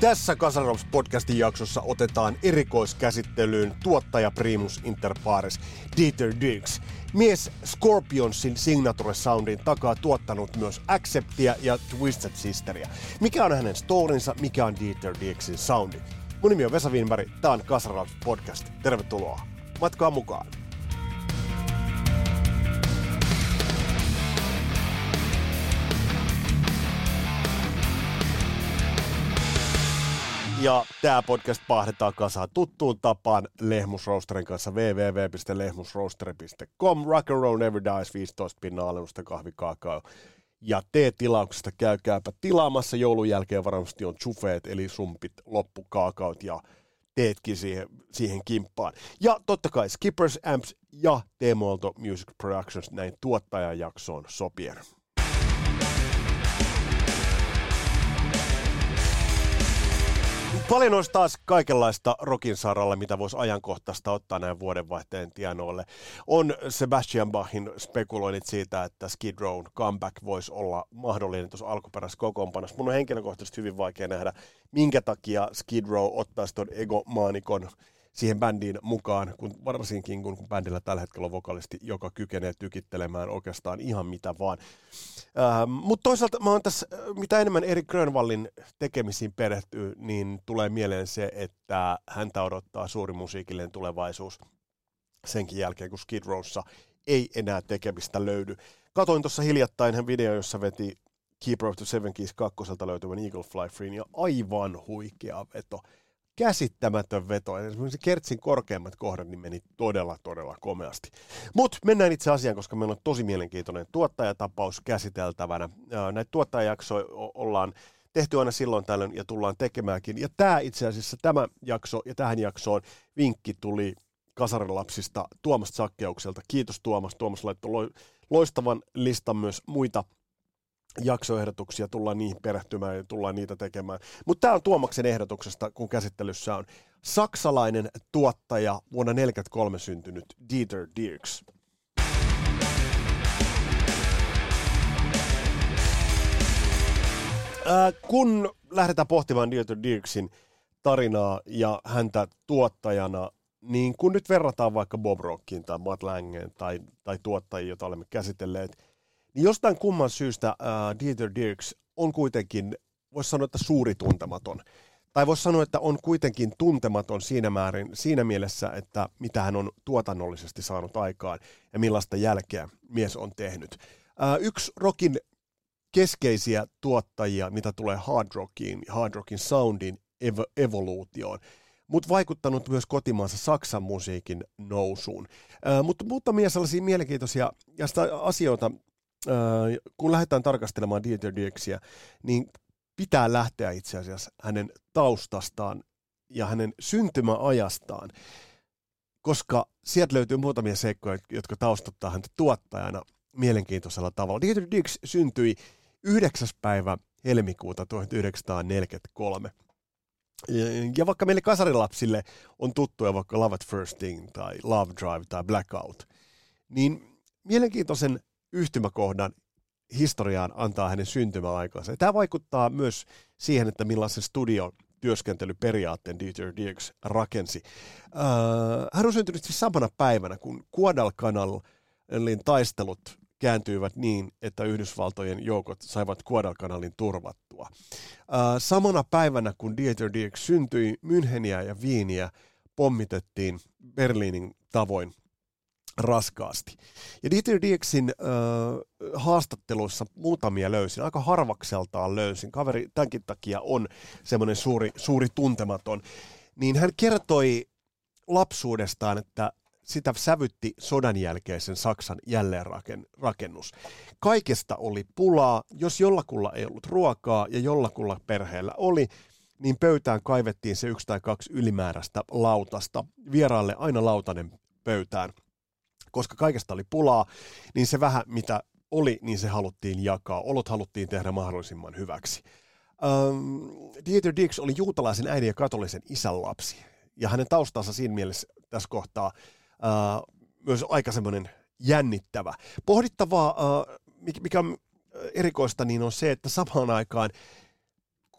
Tässä Kasarops podcastin jaksossa otetaan erikoiskäsittelyyn tuottaja Primus Inter Pares Dieter Dix. Mies Scorpionsin Signature Soundin takaa tuottanut myös Acceptia ja Twisted Sisteria. Mikä on hänen storinsa, mikä on Dieter Dixin soundi? Mun nimi on Vesa Winberg, tää on Kasarops podcast. Tervetuloa. Matkaa mukaan. Ja tämä podcast pahdetaan kasaan tuttuun tapaan Lehmusroosterin kanssa www.lehmusroasteri.com Rock and roll never dies 15 pinnaa alennusta kahvikakao. Ja T-tilauksesta käykääpä tilaamassa. Joulun jälkeen varmasti on chufeet eli sumpit, loppukaakaut ja teetkin siihen, siihen kimppaan. Ja totta kai Skippers Amps ja T-Molto Music Productions näin tuottajajaksoon sopien. Paljon olisi taas kaikenlaista rokin saralla, mitä voisi ajankohtaista ottaa näin vuodenvaihteen tienoille. On Sebastian Bachin spekuloinnit siitä, että Skid Row comeback voisi olla mahdollinen tuossa alkuperäisessä kokoonpanossa. Mun on henkilökohtaisesti hyvin vaikea nähdä, minkä takia Skid Row ottaisi tuon egomaanikon siihen bändiin mukaan, kun varsinkin kun, kun bändillä tällä hetkellä on vokalisti, joka kykenee tykittelemään oikeastaan ihan mitä vaan. Ähm, Mutta toisaalta mä oon tässä, mitä enemmän Erik Grönvallin tekemisiin perehtyy, niin tulee mieleen se, että häntä odottaa suuri musiikillinen tulevaisuus senkin jälkeen, kun Skid Rowssa ei enää tekemistä löydy. Katoin tuossa hiljattain hän video, jossa veti Keeper of the Seven Keys kakkoselta löytyvän Eagle Fly Free, ja aivan huikea veto käsittämätön veto. Esimerkiksi kertsin korkeammat kohdat niin meni todella, todella komeasti. Mutta mennään itse asiaan, koska meillä on tosi mielenkiintoinen tuottajatapaus käsiteltävänä. Näitä tuottajajaksoja ollaan tehty aina silloin tällöin ja tullaan tekemäänkin. Ja tämä itse asiassa, tämä jakso ja tähän jaksoon vinkki tuli kasarilapsista Tuomas Sakkeukselta. Kiitos Tuomas. Tuomas laittoi loistavan listan myös muita jaksoehdotuksia, tullaan niihin perehtymään ja tullaan niitä tekemään. Mutta tämä on Tuomaksen ehdotuksesta, kun käsittelyssä on saksalainen tuottaja, vuonna 1943 syntynyt Dieter Dirks. Ää, kun lähdetään pohtimaan Dieter Dirksin tarinaa ja häntä tuottajana, niin kun nyt verrataan vaikka Bob Rockin tai Matt Langeen tai, tai tuottajia, joita olemme käsitelleet – niin jostain kumman syystä äh, Dieter Dirks on kuitenkin, voisi sanoa, että suuri tuntematon. Tai voisi sanoa, että on kuitenkin tuntematon siinä määrin, siinä mielessä, että mitä hän on tuotannollisesti saanut aikaan ja millaista jälkeä mies on tehnyt. Äh, yksi rockin keskeisiä tuottajia, mitä tulee hard rockiin, hard rockin soundin ev- evoluutioon, mutta vaikuttanut myös kotimaansa Saksan musiikin nousuun. Äh, mutta muutamia sellaisia mielenkiintoisia ja asioita, kun lähdetään tarkastelemaan Dieter Dirksiä, niin pitää lähteä itse asiassa hänen taustastaan ja hänen syntymäajastaan, koska sieltä löytyy muutamia seikkoja, jotka taustottaa häntä tuottajana mielenkiintoisella tavalla. Dieter Dix syntyi 9. päivä helmikuuta 1943. Ja vaikka meille kasarilapsille on tuttuja vaikka Love at First Thing tai Love Drive tai Blackout, niin mielenkiintoisen yhtymäkohdan historiaan antaa hänen syntymäaikansa. Tämä vaikuttaa myös siihen, että millaisen studio työskentelyperiaatteen Dieter Dirks rakensi. Öö, hän on syntynyt siis samana päivänä, kun Guadalcanalin taistelut kääntyivät niin, että Yhdysvaltojen joukot saivat Guadalcanalin turvattua. Öö, samana päivänä, kun Dieter Dirks syntyi, Müncheniä ja Viiniä pommitettiin Berliinin tavoin raskaasti. Ja Dieter Dieksin äh, haastatteluissa muutamia löysin, aika harvakseltaan löysin. Kaveri tämänkin takia on semmoinen suuri, suuri tuntematon. Niin hän kertoi lapsuudestaan, että sitä sävytti sodan jälkeisen Saksan jälleenrakennus. Kaikesta oli pulaa, jos jollakulla ei ollut ruokaa ja jollakulla perheellä oli, niin pöytään kaivettiin se yksi tai kaksi ylimääräistä lautasta. Vieraalle aina lautanen pöytään koska kaikesta oli pulaa, niin se vähän, mitä oli, niin se haluttiin jakaa. Olot haluttiin tehdä mahdollisimman hyväksi. Um, Dieter Dix oli juutalaisen äidin ja katolisen isän lapsi. Ja hänen taustansa siinä mielessä tässä kohtaa uh, myös aika semmoinen jännittävä. Pohdittavaa, uh, mikä on erikoista, niin on se, että samaan aikaan,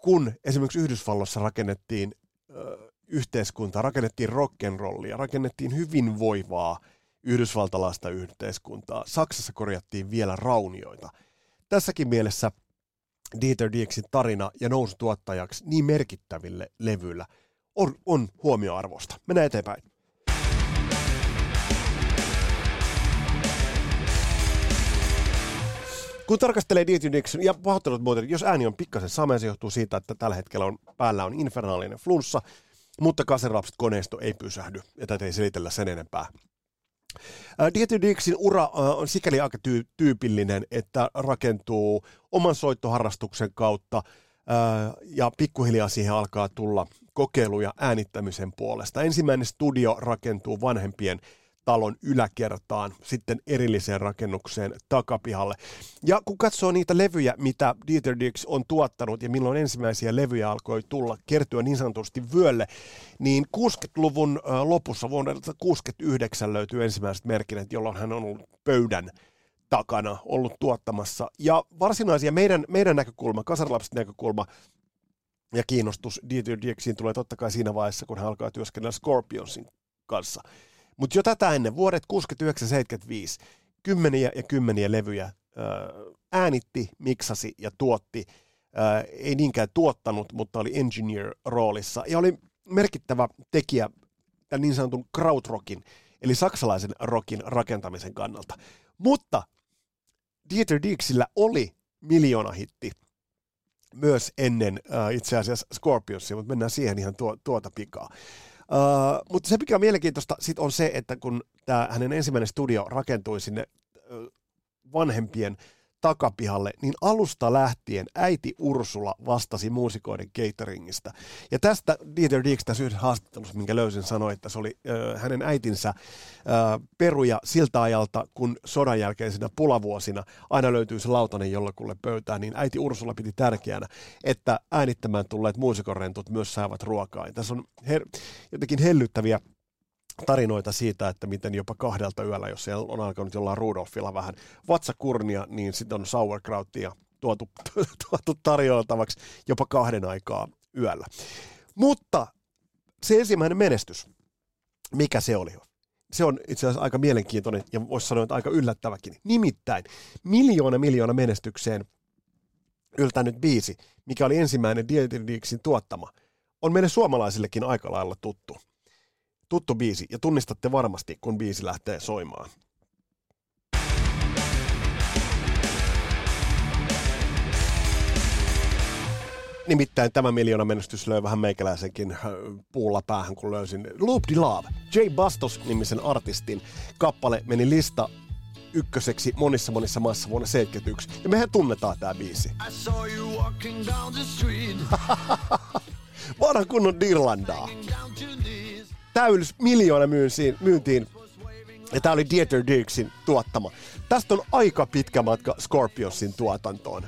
kun esimerkiksi Yhdysvalloissa rakennettiin uh, yhteiskuntaa, rakennettiin rock'n'rollia, rakennettiin hyvinvoivaa yhdysvaltalaista yhteiskuntaa. Saksassa korjattiin vielä raunioita. Tässäkin mielessä Dieter Dixin tarina ja nousu tuottajaksi niin merkittäville levyillä on, on huomioarvosta. Mennään eteenpäin. Kun tarkastelee Dieter Dixon, ja pahoittelut muuten, jos ääni on pikkasen sama, se johtuu siitä, että tällä hetkellä on, päällä on infernaalinen flunssa, mutta Kaserapsit koneisto ei pysähdy, ja tätä ei selitellä sen enempää. Dieter Dixin ura on sikäli aika tyy- tyypillinen, että rakentuu oman soittoharrastuksen kautta ja pikkuhiljaa siihen alkaa tulla kokeiluja äänittämisen puolesta. Ensimmäinen studio rakentuu vanhempien talon yläkertaan, sitten erilliseen rakennukseen takapihalle. Ja kun katsoo niitä levyjä, mitä Dieter Dix on tuottanut ja milloin ensimmäisiä levyjä alkoi tulla, kertyä niin sanotusti vyölle, niin 60-luvun lopussa vuonna 1969 löytyy ensimmäiset merkinnät, jolloin hän on ollut pöydän takana ollut tuottamassa. Ja varsinaisia meidän, meidän näkökulma, kasarlapset näkökulma, ja kiinnostus Dieter Dixiin tulee totta kai siinä vaiheessa, kun hän alkaa työskennellä Scorpionsin kanssa. Mutta jo tätä ennen, vuodet 69-75, kymmeniä ja kymmeniä levyjä äänitti, miksasi ja tuotti. Ei niinkään tuottanut, mutta oli engineer-roolissa. Ja oli merkittävä tekijä tämän niin sanotun krautrockin, eli saksalaisen rockin rakentamisen kannalta. Mutta Dieter Dixillä oli hitti myös ennen uh, itse asiassa Scorpionsia, mutta mennään siihen ihan tuo, tuota pikaa. Uh, mutta se, mikä on mielenkiintoista sit on se, että kun tämä hänen ensimmäinen studio rakentui sinne uh, vanhempien takapihalle, niin alusta lähtien äiti Ursula vastasi muusikoiden cateringista. Ja tästä Dieter Dix tässä yhdessä haastattelussa, minkä löysin, sanoi, että se oli äh, hänen äitinsä äh, peruja siltä ajalta, kun sodan jälkeisenä pulavuosina aina löytyy se lautanen jollekulle pöytään, niin äiti Ursula piti tärkeänä, että äänittämään tulleet muusikorentut myös saavat ruokaa. Ja tässä on her- jotenkin hellyttäviä tarinoita siitä, että miten jopa kahdelta yöllä, jos siellä on alkanut jollain Rudolfilla vähän vatsakurnia, niin sitten on sauerkrautia tuotu, tuotu tarjoiltavaksi jopa kahden aikaa yöllä. Mutta se ensimmäinen menestys, mikä se oli? Se on itse asiassa aika mielenkiintoinen ja voisi sanoa, että aika yllättäväkin. Nimittäin miljoona miljoona menestykseen yltänyt biisi, mikä oli ensimmäinen Dieter tuottama, on meille suomalaisillekin aika lailla tuttu tuttu biisi ja tunnistatte varmasti, kun biisi lähtee soimaan. Nimittäin tämä miljoona menestys löi vähän meikäläisenkin äh, puulla päähän, kun löysin Loop de Love. Jay Bastos nimisen artistin kappale meni lista ykköseksi monissa monissa maissa vuonna 71. Ja mehän tunnetaan tämä biisi. Vanha kunnon Dirlandaa täydys miljoona myyntiin, myyntiin ja tämä oli Dieter Dixin tuottama. Tästä on aika pitkä matka Scorpionsin tuotantoon.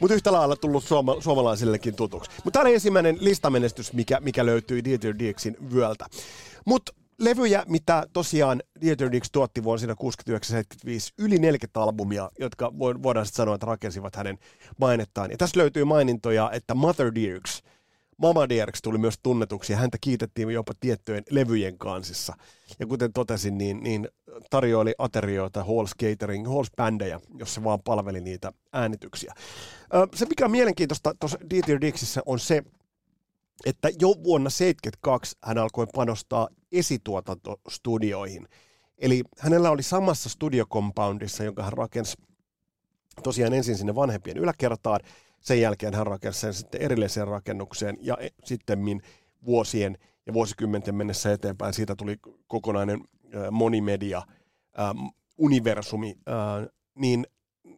Mutta yhtä lailla tullut suoma, suomalaisillekin tutuksi. Mutta tämä oli ensimmäinen listamenestys, mikä, mikä löytyi Dieter Dixin vyöltä. Mutta levyjä, mitä tosiaan Dieter Dix tuotti vuosina 69-75, yli 40 albumia, jotka voidaan sitten sanoa, että rakensivat hänen mainettaan. Ja tässä löytyy mainintoja, että Mother Dierks – Mama Dierks tuli myös tunnetuksi ja häntä kiitettiin jopa tiettyjen levyjen kansissa. Ja kuten totesin, niin, niin tarjoili aterioita Halls Catering, Halls bändejä, jos se vaan palveli niitä äänityksiä. Se, mikä on mielenkiintoista tuossa Dieter Dixissä on se, että jo vuonna 1972 hän alkoi panostaa esituotantostudioihin. Eli hänellä oli samassa studiokompoundissa, jonka hän rakensi tosiaan ensin sinne vanhempien yläkertaan, sen jälkeen hän rakensi sen sitten erilliseen rakennukseen ja e, sitten vuosien ja vuosikymmenten mennessä eteenpäin siitä tuli kokonainen monimedia universumi, niin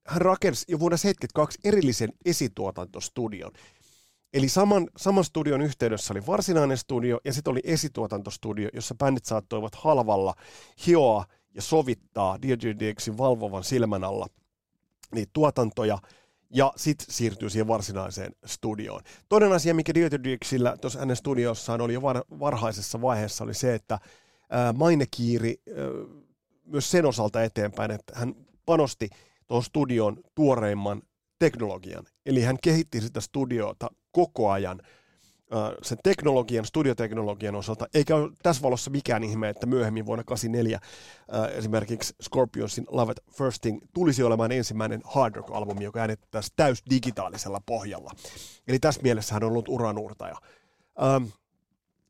hän rakensi jo vuonna 1972 erillisen esituotantostudion. Eli saman, saman studion yhteydessä oli varsinainen studio ja sitten oli esituotantostudio, jossa bändit saattoivat halvalla hioa ja sovittaa DJ Dixin valvovan silmän alla niitä tuotantoja, ja sitten siirtyy siihen varsinaiseen studioon. Toinen asia, mikä DJ Dixillä tuossa hänen studiossaan oli jo var, varhaisessa vaiheessa, oli se, että ää, maine kiiri ää, myös sen osalta eteenpäin, että hän panosti tuohon studion tuoreimman teknologian. Eli hän kehitti sitä studiota koko ajan sen teknologian, studioteknologian osalta, eikä ole tässä valossa mikään ihme, että myöhemmin vuonna 1984 esimerkiksi Scorpionsin Love at First Thing tulisi olemaan ensimmäinen hard rock-albumi, joka äänettäisiin täys digitaalisella pohjalla. Eli tässä mielessä hän on ollut uranuurtaja.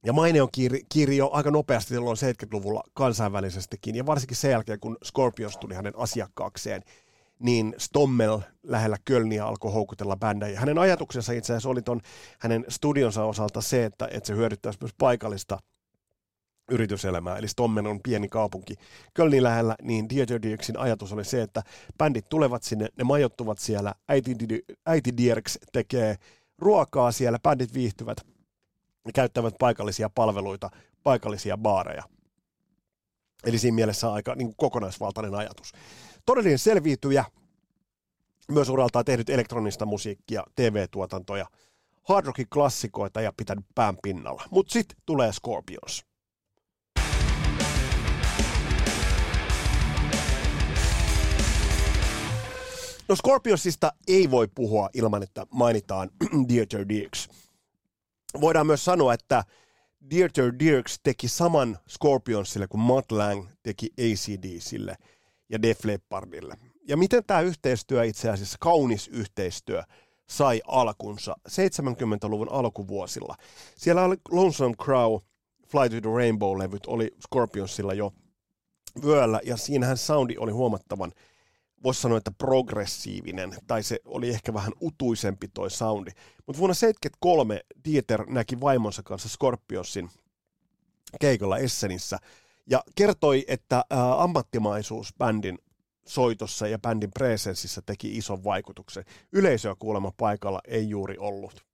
Ja maine on kiiri, kiiri jo aika nopeasti silloin 70-luvulla kansainvälisestikin, ja varsinkin sen jälkeen, kun Scorpions tuli hänen asiakkaakseen, niin Stommel lähellä Kölniä alkoi houkutella bändejä. Hänen ajatuksensa itse asiassa oli ton hänen studionsa osalta se, että, että se hyödyttäisi myös paikallista yrityselämää, eli Stommen on pieni kaupunki Kölnin lähellä, niin Dieter Dierksin ajatus oli se, että bändit tulevat sinne, ne majoittuvat siellä, äiti, äiti Dierks tekee ruokaa siellä, bändit viihtyvät, ne käyttävät paikallisia palveluita, paikallisia baareja. Eli siinä mielessä aika niin kokonaisvaltainen ajatus todellinen selviytyjä, myös uraltaan tehnyt elektronista musiikkia, TV-tuotantoja, hard rockin klassikoita ja pitänyt pään pinnalla. Mutta sitten tulee Scorpions. No Scorpionsista ei voi puhua ilman, että mainitaan Dieter Dierks. Voidaan myös sanoa, että Dieter Dierks teki saman Scorpionsille kuin Matt Lang teki ACDsille – ja Def Leppardille. Ja miten tämä yhteistyö itse asiassa, kaunis yhteistyö, sai alkunsa 70-luvun alkuvuosilla. Siellä oli Lonesome Crow, Fly to the Rainbow-levyt oli Scorpionsilla jo vyöllä, ja siinähän soundi oli huomattavan, voisi sanoa, että progressiivinen, tai se oli ehkä vähän utuisempi toi soundi. Mutta vuonna 1973 Dieter näki vaimonsa kanssa Scorpionsin keikolla Essenissä, ja kertoi, että ää, ammattimaisuus bändin soitossa ja bändin presenssissä teki ison vaikutuksen. Yleisöä kuulemma paikalla ei juuri ollut.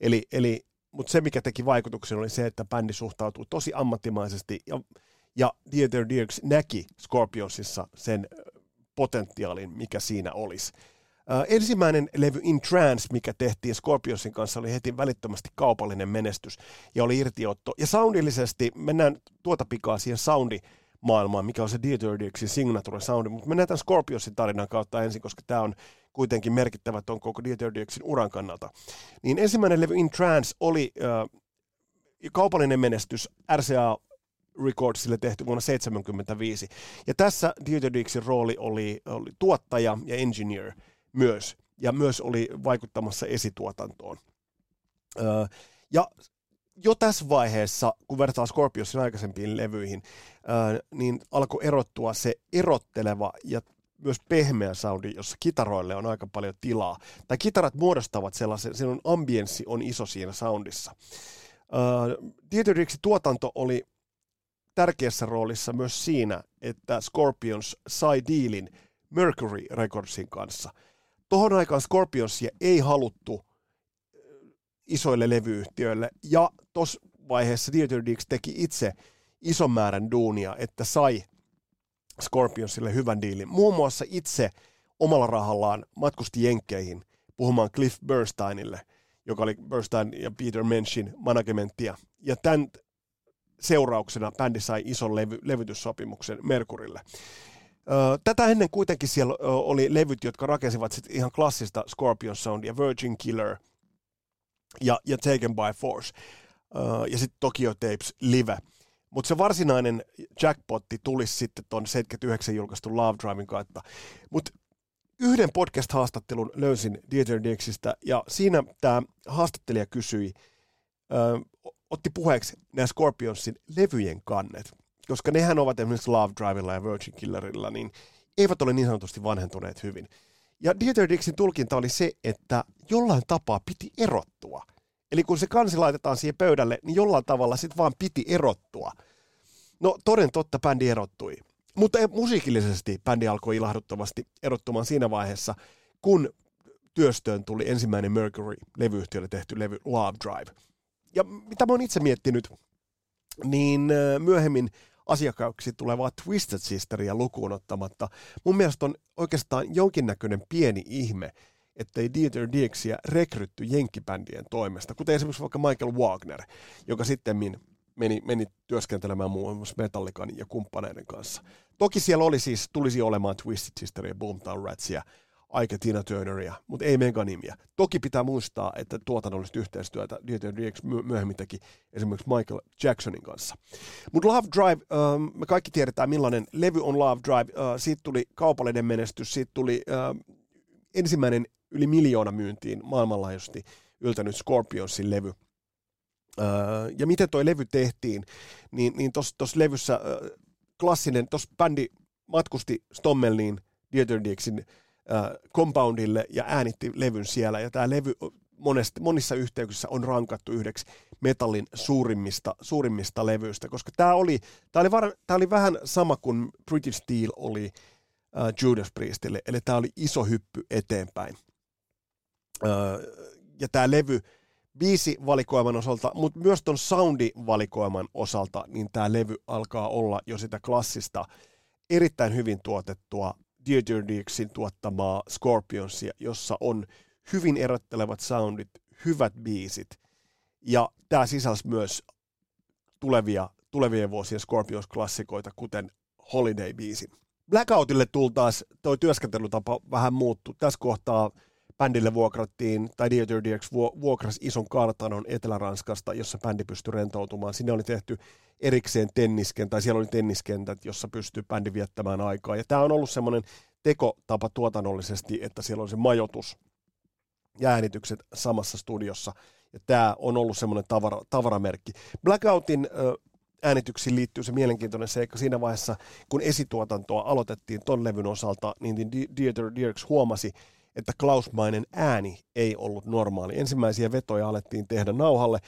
Eli, eli, mutta se, mikä teki vaikutuksen, oli se, että bändi suhtautui tosi ammattimaisesti ja, ja Dieter Dirks näki Scorpionsissa sen potentiaalin, mikä siinä olisi. Äh, ensimmäinen levy In Trance, mikä tehtiin Scorpionsin kanssa, oli heti välittömästi kaupallinen menestys ja oli irtiotto. Ja soundillisesti, mennään tuota pikaa siihen soundi maailmaan, mikä on se Dieter Dixin signature soundi, mutta mennään tämän Scorpionsin tarinan kautta ensin, koska tämä on kuitenkin merkittävä tuon koko Dieter Dixin uran kannalta. Niin ensimmäinen levy In Trance oli äh, kaupallinen menestys RCA Recordsille tehty vuonna 1975. Ja tässä Dieter Dixin rooli oli, oli tuottaja ja engineer – myös, ja myös oli vaikuttamassa esituotantoon. Öö, ja jo tässä vaiheessa, kun vertaa Scorpionsin aikaisempiin levyihin, öö, niin alkoi erottua se erotteleva ja myös pehmeä soundi, jossa kitaroille on aika paljon tilaa. Tai kitarat muodostavat sellaisen, silloin ambienssi on iso siinä soundissa. Dieter tuotanto oli tärkeässä roolissa myös siinä, että Scorpions sai diilin Mercury Recordsin kanssa – Tuohon aikaan Scorpionsia ei haluttu isoille levyyhtiöille, ja tuossa vaiheessa Dieter Dix teki itse ison määrän duunia, että sai Scorpionsille hyvän diilin. Muun muassa itse omalla rahallaan matkusti Jenkkeihin puhumaan Cliff Bernsteinille, joka oli Bernstein ja Peter Menschin managementtia. Ja tämän seurauksena bändi sai ison levy, levytyssopimuksen Merkurille. Tätä ennen kuitenkin siellä oli levyt, jotka rakensivat sit ihan klassista Scorpion Soundia, Virgin Killer ja, ja Taken by Force. Ja sitten Tokyo Tapes Live. Mutta se varsinainen jackpotti tulisi sitten tuon 79 julkaistun Love Driving kautta. Mutta yhden podcast-haastattelun löysin Dieter Dixistä, ja siinä tämä haastattelija kysyi, ö, otti puheeksi nämä Scorpionsin levyjen kannet koska nehän ovat esimerkiksi Love Drivella ja Virgin Killerilla, niin eivät ole niin sanotusti vanhentuneet hyvin. Ja Dieter Dixin tulkinta oli se, että jollain tapaa piti erottua. Eli kun se kansi laitetaan siihen pöydälle, niin jollain tavalla sitten vaan piti erottua. No toden totta bändi erottui. Mutta musiikillisesti bändi alkoi ilahduttavasti erottumaan siinä vaiheessa, kun työstöön tuli ensimmäinen Mercury-levyyhtiölle tehty levy Love Drive. Ja mitä mä oon itse miettinyt, niin myöhemmin asiakkaaksi tulevaa Twisted Sisteria lukuun ottamatta. Mun mielestä on oikeastaan jonkinnäköinen pieni ihme, ettei Dieter Diexia rekrytty jenkkibändien toimesta, kuten esimerkiksi vaikka Michael Wagner, joka sitten meni, meni työskentelemään muun muassa Metallican ja kumppaneiden kanssa. Toki siellä oli siis, tulisi olemaan Twisted Sister ja Boomtown Ratsia, aika Tina Turneria, mutta ei Meganimia. Toki pitää muistaa, että tuotannollista yhteistyötä Diex myöhemmin teki esimerkiksi Michael Jacksonin kanssa. Mutta Love Drive, ähm, me kaikki tiedetään millainen levy on Love Drive. Äh, siitä tuli kaupallinen menestys, siitä tuli äh, ensimmäinen yli miljoona myyntiin maailmanlaajuisesti yltänyt Scorpionsin levy. Äh, ja miten toi levy tehtiin, niin, niin tuossa levyssä klassinen, tuossa bändi matkusti Stommelniin Dieter Diexin äh, compoundille ja äänitti levyn siellä. Ja tämä levy monesti, monissa yhteyksissä on rankattu yhdeksi metallin suurimmista, suurimmista levyistä, koska tämä oli, tää oli, var, tää oli vähän sama kuin British Steel oli äh, Judas Priestille, eli tämä oli iso hyppy eteenpäin. Äh, ja tämä levy, biisi valikoiman osalta, mutta myös ton soundi-valikoiman osalta, niin tämä levy alkaa olla jo sitä klassista, erittäin hyvin tuotettua Dixin tuottamaa Scorpionsia, jossa on hyvin erottelevat soundit, hyvät biisit. Ja tämä sisälsi myös tulevia, tulevien vuosien Scorpions-klassikoita, kuten Holiday-biisin. Blackoutille tultaas toi työskentelytapa vähän muuttu. Tässä kohtaa bändille vuokrattiin, tai Dieter Dierks vuokrasi ison kartanon Etelä-Ranskasta, jossa bändi pystyi rentoutumaan. Sinne oli tehty erikseen tenniskenttä, tai siellä oli tenniskentät, jossa pystyy bändi viettämään aikaa. Ja tämä on ollut semmoinen tekotapa tuotannollisesti, että siellä on se majoitus ja äänitykset samassa studiossa. Ja tämä on ollut semmoinen tavara, tavaramerkki. Blackoutin äänityksiin liittyy se mielenkiintoinen seikka siinä vaiheessa, kun esituotantoa aloitettiin ton levyn osalta, niin Dieter Dierks huomasi, että Klausmainen ääni ei ollut normaali. Ensimmäisiä vetoja alettiin tehdä nauhalle,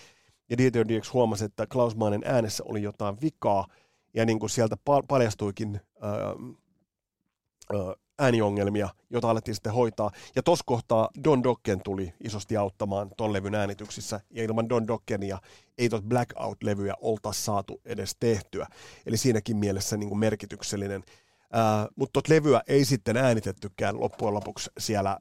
ja Dieter Dierks huomasi, että Klausmainen äänessä oli jotain vikaa, ja niin kuin sieltä paljastuikin ää, ää, ääniongelmia, joita alettiin sitten hoitaa. Ja tuossa kohtaa Don Dokken tuli isosti auttamaan ton levyn äänityksissä, ja ilman Don Dokkenia ei tot Blackout-levyjä oltaisi saatu edes tehtyä. Eli siinäkin mielessä niin kuin merkityksellinen Uh, mutta tuota levyä ei sitten äänitettykään loppujen lopuksi siellä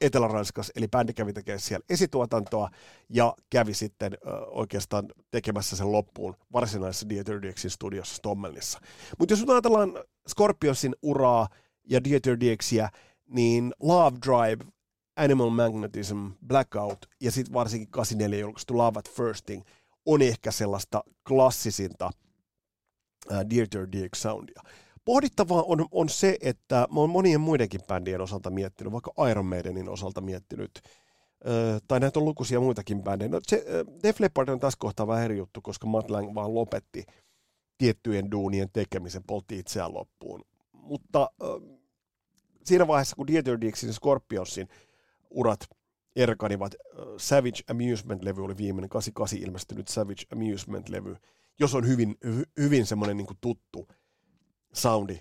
Etelä-Ranskassa, eli bändi kävi tekemään siellä esituotantoa ja kävi sitten uh, oikeastaan tekemässä sen loppuun varsinaisessa Dieter Diexin studiossa Stommelnissa. Mutta jos nyt ajatellaan Scorpionsin uraa ja Dieter Diexia, niin Love Drive, Animal Magnetism, Blackout ja sitten varsinkin 84 julkaistu Love at Firsting on ehkä sellaista klassisinta uh, Dieter Diex soundia. Pohdittavaa on, on se, että mä oon monien muidenkin bändien osalta miettinyt, vaikka Iron Maidenin osalta miettinyt, ö, tai näitä on lukuisia muitakin bändejä. No, se, Def Leppard on tässä kohtaa vähän eri juttu, koska Matt Lang vaan lopetti tiettyjen duunien tekemisen, poltti itseään loppuun. Mutta ö, siinä vaiheessa, kun Dieter Dixin ja Scorpionsin urat erkanivat, Savage Amusement-levy oli viimeinen, 88 ilmestynyt Savage Amusement-levy, jos on hyvin, hy, hyvin semmoinen niin tuttu soundi,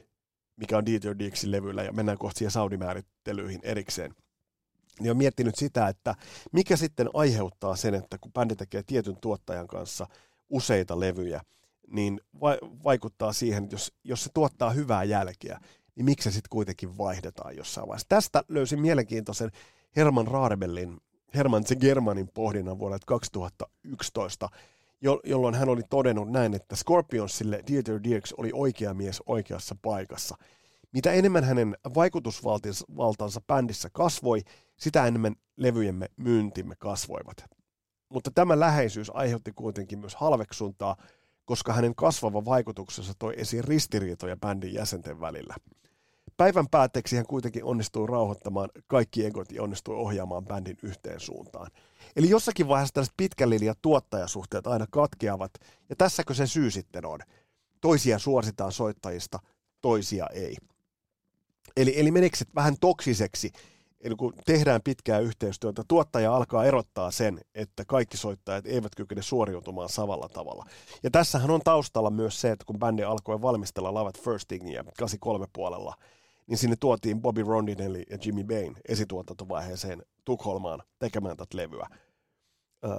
mikä on Dieter Dixin levyllä, ja mennään kohta siihen soundimäärittelyihin erikseen, niin on miettinyt sitä, että mikä sitten aiheuttaa sen, että kun bändi tekee tietyn tuottajan kanssa useita levyjä, niin va- vaikuttaa siihen, että jos, jos se tuottaa hyvää jälkeä, niin miksi se sitten kuitenkin vaihdetaan jossain vaiheessa. Tästä löysin mielenkiintoisen Herman Raarbellin, Herman Germanin pohdinnan vuodelta 2011, jo, jolloin hän oli todennut näin, että Scorpionsille Dieter Dierks oli oikea mies oikeassa paikassa. Mitä enemmän hänen vaikutusvaltansa bändissä kasvoi, sitä enemmän levyjemme myyntimme kasvoivat. Mutta tämä läheisyys aiheutti kuitenkin myös halveksuntaa, koska hänen kasvava vaikutuksensa toi esiin ristiriitoja bändin jäsenten välillä. Päivän päätteeksi hän kuitenkin onnistui rauhoittamaan kaikki egot ja onnistui ohjaamaan bändin yhteen suuntaan. Eli jossakin vaiheessa tällaiset pitkän linjan tuottajasuhteet aina katkeavat, ja tässäkö se syy sitten on? Toisia suositaan soittajista, toisia ei. Eli, eli meneekö se vähän toksiseksi, eli kun tehdään pitkää yhteistyötä, tuottaja alkaa erottaa sen, että kaikki soittajat eivät kykene suoriutumaan samalla tavalla. Ja tässähän on taustalla myös se, että kun bändi alkoi valmistella Lavat Firstingia 83 puolella, niin sinne tuotiin Bobby Rondinelli ja Jimmy Bain esituotantovaiheeseen Tukholmaan tekemään tätä levyä, öö,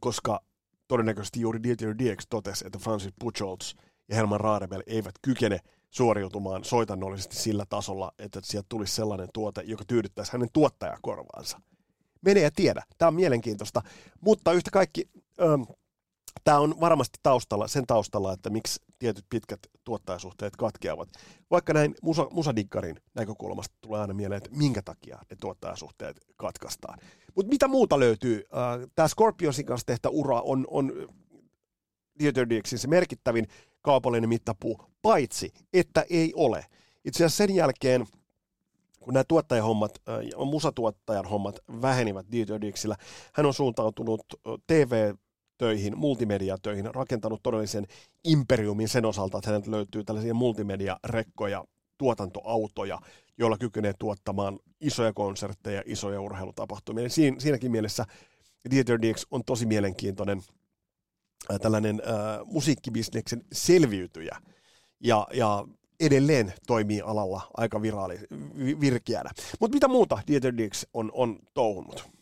koska todennäköisesti juuri Dieter Diex totesi, että Francis Buchholz ja Herman Rarebel eivät kykene suoriutumaan soitannollisesti sillä tasolla, että sieltä tulisi sellainen tuote, joka tyydyttäisi hänen tuottajakorvaansa. Mene ja tiedä. Tämä on mielenkiintoista. Mutta yhtä kaikki, ähm, tämä on varmasti taustalla, sen taustalla, että miksi tietyt pitkät tuottajasuhteet katkeavat. Vaikka näin musa, musadikkarin näkökulmasta tulee aina mieleen, että minkä takia ne tuottajasuhteet katkaistaan. Mutta mitä muuta löytyy? Tämä Scorpionsin kanssa tehtä ura on, on DXin se merkittävin kaupallinen mittapuu, paitsi että ei ole. Itse asiassa sen jälkeen, kun nämä tuottajahommat, musatuottajan hommat vähenivät Theater DXillä, hän on suuntautunut TV töihin, multimediatöihin, rakentanut todellisen imperiumin sen osalta, että häneltä löytyy tällaisia multimediarekkoja, tuotantoautoja, joilla kykenee tuottamaan isoja konsertteja, isoja urheilutapahtumia. Eli siinä, siinäkin mielessä Dieter Dix on tosi mielenkiintoinen äh, tällainen äh, musiikkibisneksen selviytyjä. Ja, ja edelleen toimii alalla aika viraali, virkeänä. Mutta mitä muuta Dieter Dix on, on touhunut?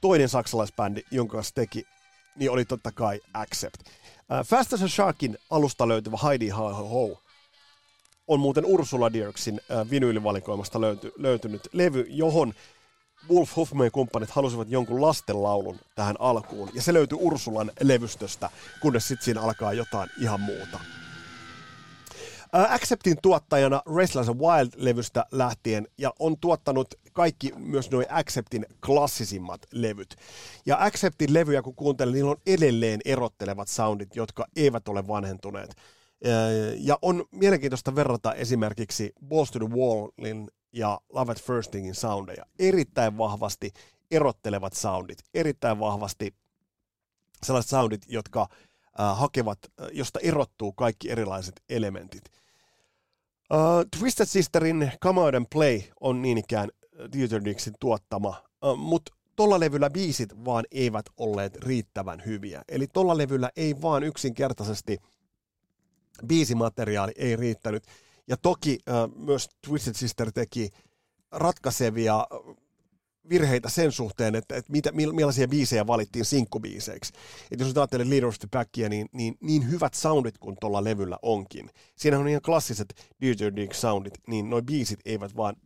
Toinen saksalaisbändi, jonka kanssa teki, niin oli totta kai Accept. Fast as a Sharkin alusta löytyvä Heidi Ho Ho on muuten Ursula Dirksin vinyylivalikoimasta löyty, löytynyt levy, johon Wolf Hoffman kumppanit halusivat jonkun lastenlaulun tähän alkuun, ja se löytyy Ursulan levystöstä, kunnes sitten siinä alkaa jotain ihan muuta. Acceptin tuottajana Restless Wild-levystä lähtien ja on tuottanut kaikki myös noin Acceptin klassisimmat levyt. Ja Acceptin levyjä kun kuuntelee, niillä on edelleen erottelevat soundit, jotka eivät ole vanhentuneet. Ja on mielenkiintoista verrata esimerkiksi Balls to the Wallin ja Love at Firstingin soundeja. Erittäin vahvasti erottelevat soundit, erittäin vahvasti sellaiset soundit, jotka äh, hakevat, josta erottuu kaikki erilaiset elementit. Uh, Twisted Sisterin Come Out and Play on niin ikään Theater Dixin tuottama, uh, mutta tuolla levyllä biisit vaan eivät olleet riittävän hyviä. Eli tuolla levyllä ei vaan yksinkertaisesti biisimateriaali ei riittänyt. Ja toki uh, myös Twisted Sister teki ratkaisevia virheitä sen suhteen, että, että mitä, millaisia biisejä valittiin sinkkubiiseiksi. Että jos nyt ajattelee Leader of the Backia, niin, niin, niin hyvät soundit kuin tuolla levyllä onkin. Siinä on ihan klassiset DJ Dig soundit, niin nuo biisit eivät vaan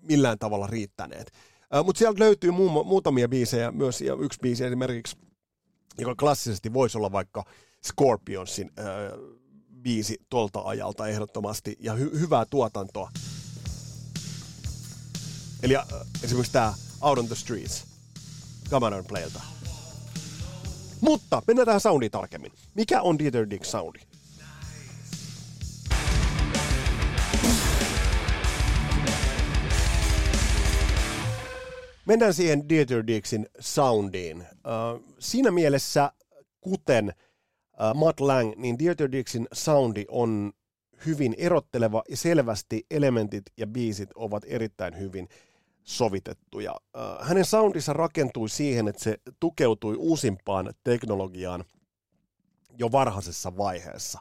millään tavalla riittäneet. Uh, Mutta sieltä löytyy muu, muutamia biisejä myös, ja yksi biisi esimerkiksi, joka klassisesti voisi olla vaikka Scorpionsin uh, biisi tuolta ajalta ehdottomasti, ja hy- hyvää tuotantoa. Eli uh, esimerkiksi tämä Out on the Streets Cameron Playlta. Mutta mennään tähän soundiin tarkemmin. Mikä on Dieter Dick soundi? Mennään siihen Dieter Dixin soundiin. Siinä mielessä, kuten Matt Lang, niin Dieter Dixin soundi on hyvin erotteleva ja selvästi elementit ja biisit ovat erittäin hyvin sovitettuja. Äh, hänen soundissa rakentui siihen, että se tukeutui uusimpaan teknologiaan jo varhaisessa vaiheessa.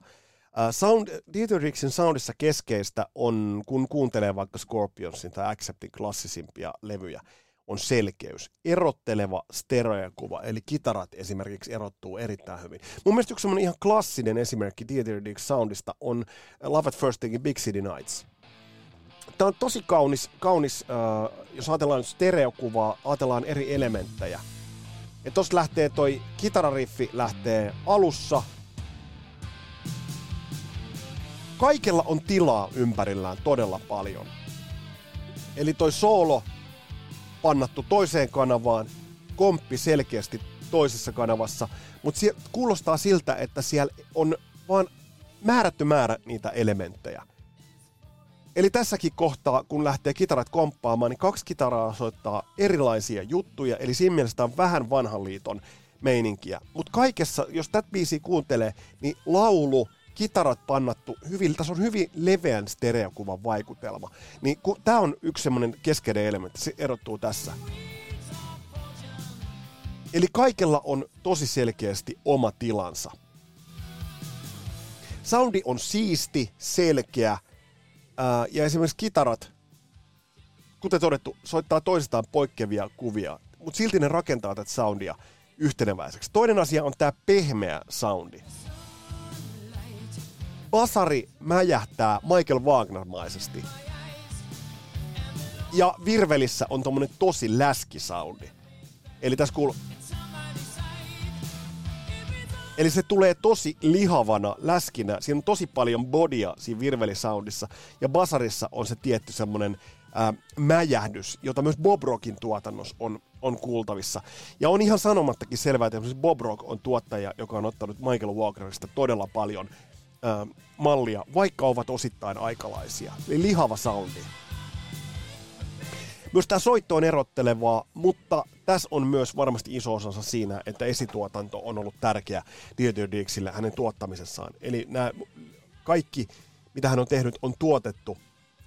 Äh, sound, Dieter Dixin soundissa keskeistä on, kun kuuntelee vaikka Scorpionsin tai Acceptin klassisimpia levyjä, on selkeys. Erotteleva stereokuva, eli kitarat esimerkiksi erottuu erittäin hyvin. Mun mielestä yksi ihan klassinen esimerkki Dieter soundista on Love at First Thing Big City Nights Tämä on tosi kaunis, kaunis äh, jos ajatellaan stereokuvaa, ajatellaan eri elementtejä. Ja tossa lähtee toi kitarariffi lähtee alussa. Kaikella on tilaa ympärillään todella paljon. Eli toi soolo pannattu toiseen kanavaan, komppi selkeästi toisessa kanavassa, mutta kuulostaa siltä, että siellä on vaan määrätty määrä niitä elementtejä. Eli tässäkin kohtaa, kun lähtee kitarat komppaamaan, niin kaksi kitaraa soittaa erilaisia juttuja, eli siinä mielessä on vähän vanhan liiton meininkiä. Mutta kaikessa, jos tätä biisiä kuuntelee, niin laulu, kitarat pannattu hyvin, tässä on hyvin leveän stereokuvan vaikutelma. Niin tämä on yksi semmoinen keskeinen elementti, se erottuu tässä. Eli kaikella on tosi selkeästi oma tilansa. Soundi on siisti, selkeä, ja esimerkiksi kitarat, kuten todettu, soittaa toisistaan poikkeavia kuvia, mutta silti ne rakentaa tätä soundia yhteneväiseksi. Toinen asia on tämä pehmeä soundi. Basari mäjähtää Michael Wagner-maisesti. Ja virvelissä on tommonen tosi läskisoundi. Eli tässä kuuluu... Eli se tulee tosi lihavana, läskinä. Siinä on tosi paljon bodia siinä virvelisoundissa. Ja basarissa on se tietty semmonen ää, mäjähdys, jota myös Bob Rockin tuotannossa on, on kuultavissa. Ja on ihan sanomattakin selvää, että Bob Rock on tuottaja, joka on ottanut Michael Walkerista todella paljon ää, mallia, vaikka ovat osittain aikalaisia. Eli lihava soundi. Myös tämä soitto on erottelevaa, mutta tässä on myös varmasti iso osansa siinä, että esituotanto on ollut tärkeä Dieter Dixille hänen tuottamisessaan. Eli nämä kaikki, mitä hän on tehnyt, on tuotettu,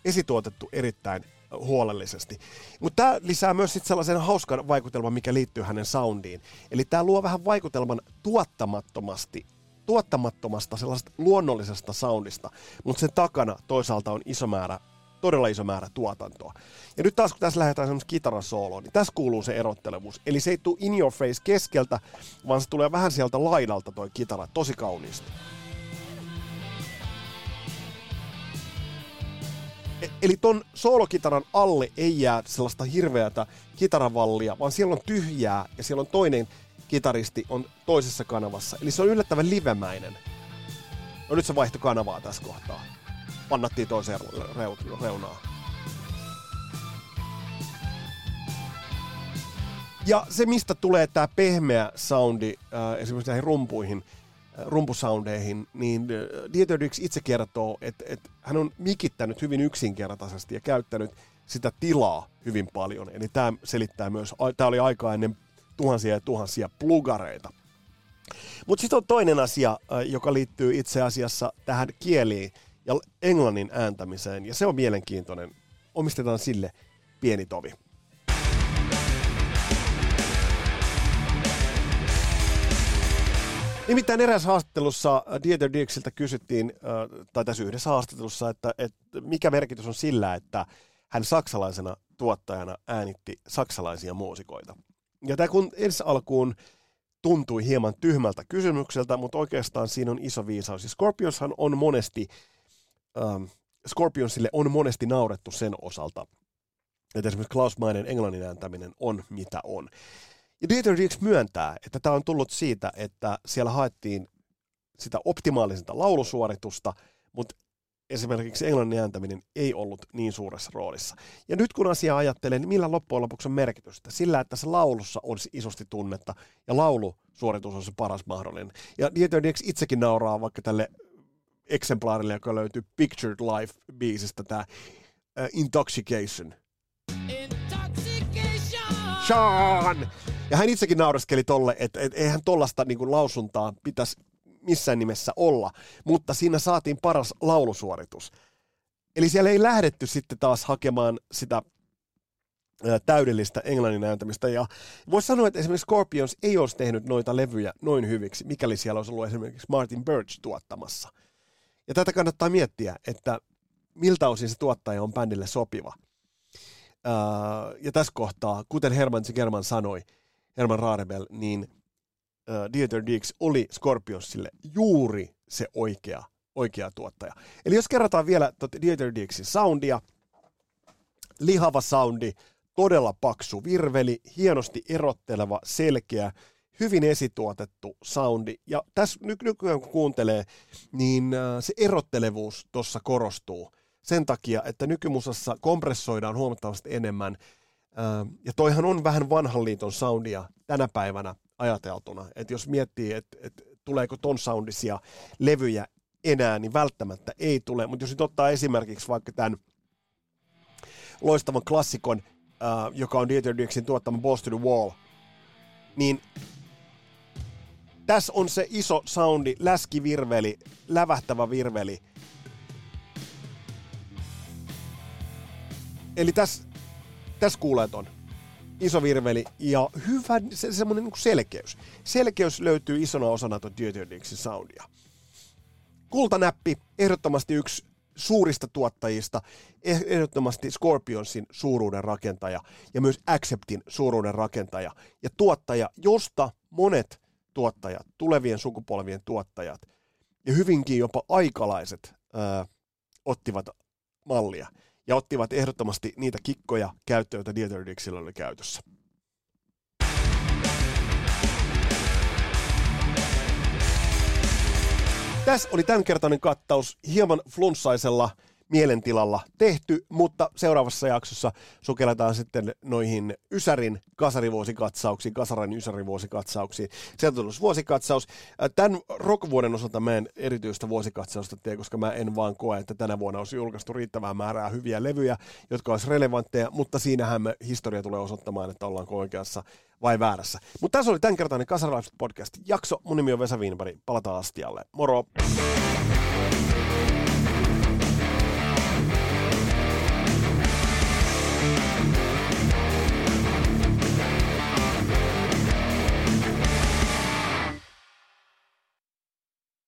esituotettu erittäin huolellisesti. Mutta tämä lisää myös sit sellaisen hauskan vaikutelman, mikä liittyy hänen soundiin. Eli tämä luo vähän vaikutelman tuottamattomasti tuottamattomasta sellaisesta luonnollisesta soundista, mutta sen takana toisaalta on iso määrä todella iso määrä tuotantoa. Ja nyt taas kun tässä lähdetään semmoista kitarasooloa, niin tässä kuuluu se erottelevuus. Eli se ei tule in your face keskeltä, vaan se tulee vähän sieltä laidalta toi kitara, tosi kauniisti. E- eli ton soolokitaran alle ei jää sellaista hirveätä kitaravallia, vaan siellä on tyhjää ja siellä on toinen kitaristi on toisessa kanavassa. Eli se on yllättävän livemäinen. No nyt se vaihto kanavaa tässä kohtaa pannattiin toiseen reunaan. Ja se, mistä tulee tämä pehmeä soundi äh, esimerkiksi näihin rumpuihin, äh, rumpusoundeihin, niin äh, Dieter Dix itse kertoo, että, että hän on mikittänyt hyvin yksinkertaisesti ja käyttänyt sitä tilaa hyvin paljon. Eli tämä selittää myös, tämä oli aikaa ennen tuhansia ja tuhansia plugareita. Mutta sitten on toinen asia, äh, joka liittyy itse asiassa tähän kieliin ja englannin ääntämiseen, ja se on mielenkiintoinen. Omistetaan sille pieni tovi. Nimittäin eräs haastattelussa Dieter Dixiltä kysyttiin, äh, tai tässä yhdessä haastattelussa, että, että mikä merkitys on sillä, että hän saksalaisena tuottajana äänitti saksalaisia muusikoita. Ja tämä kun ensi alkuun tuntui hieman tyhmältä kysymykseltä, mutta oikeastaan siinä on iso viisaus. Ja Scorpionshan on monesti ähm, Scorpionsille on monesti naurettu sen osalta, että esimerkiksi Klaus Mainen englannin ääntäminen on mitä on. Ja Dieter Dix myöntää, että tämä on tullut siitä, että siellä haettiin sitä optimaalisinta laulusuoritusta, mutta esimerkiksi englannin ääntäminen ei ollut niin suuressa roolissa. Ja nyt kun asiaa ajattelen, niin millä loppujen lopuksi on merkitystä? Sillä, että se laulussa on isosti tunnetta ja laulusuoritus on se paras mahdollinen. Ja Dieter Dix itsekin nauraa vaikka tälle eksemplaarille, joka löytyy Pictured Life-biisistä, tämä uh, Intoxication. Intoxication. Sean! Ja hän itsekin nauraskeli tolle, että et, eihän tollasta niin lausuntaa pitäisi missään nimessä olla, mutta siinä saatiin paras laulusuoritus. Eli siellä ei lähdetty sitten taas hakemaan sitä täydellistä englannin ääntämistä. Ja voisi sanoa, että esimerkiksi Scorpions ei olisi tehnyt noita levyjä noin hyviksi, mikäli siellä olisi ollut esimerkiksi Martin Birch tuottamassa – ja tätä kannattaa miettiä, että miltä osin se tuottaja on bändille sopiva. ja tässä kohtaa, kuten Herman German sanoi, Herman Rarebel, niin uh, Dieter Dix oli Scorpionsille juuri se oikea, oikea tuottaja. Eli jos kerrataan vielä Dieter Dixin soundia, lihava soundi, todella paksu virveli, hienosti erotteleva, selkeä, hyvin esituotettu soundi. Ja tässä nykyään kun kuuntelee, niin äh, se erottelevuus tuossa korostuu. Sen takia, että nykymusassa kompressoidaan huomattavasti enemmän. Äh, ja toihan on vähän vanhan liiton soundia tänä päivänä ajateltuna. Että jos miettii, että, että tuleeko ton soundisia levyjä enää, niin välttämättä ei tule. Mutta jos nyt ottaa esimerkiksi vaikka tämän loistavan klassikon, äh, joka on Dieter Dixin tuottama the Wall, niin tässä on se iso soundi, läskivirveli, lävähtävä virveli. Eli tässä täs kuulee ton iso virveli ja hyvä se, semmoinen niin selkeys. Selkeys löytyy isona osana tuon Dixin soundia. Kultanäppi, ehdottomasti yksi suurista tuottajista, eh, ehdottomasti Scorpionsin suuruuden rakentaja ja myös Acceptin suuruuden rakentaja ja tuottaja, josta monet tuottajat, tulevien sukupolvien tuottajat ja hyvinkin jopa aikalaiset ää, ottivat mallia ja ottivat ehdottomasti niitä kikkoja käyttöön, joita Dieter Dixillä oli käytössä. Tässä oli tämänkertainen kattaus hieman flunssaisella mielentilalla tehty, mutta seuraavassa jaksossa sukelletaan sitten noihin Ysärin kasarivuosikatsauksiin, Kasaran Ysärivuosikatsauksiin. Sieltä tullut vuosikatsaus. Tämän rockvuoden osalta mä en erityistä vuosikatsausta tee, koska mä en vaan koe, että tänä vuonna olisi julkaistu riittävää määrää hyviä levyjä, jotka olisi relevantteja, mutta siinähän me historia tulee osoittamaan, että ollaanko oikeassa vai väärässä. Mutta tässä oli tämänkertainen Kasarilaiset podcast jakso. Mun nimi on Vesa Wienberg. Palataan astialle. Moro!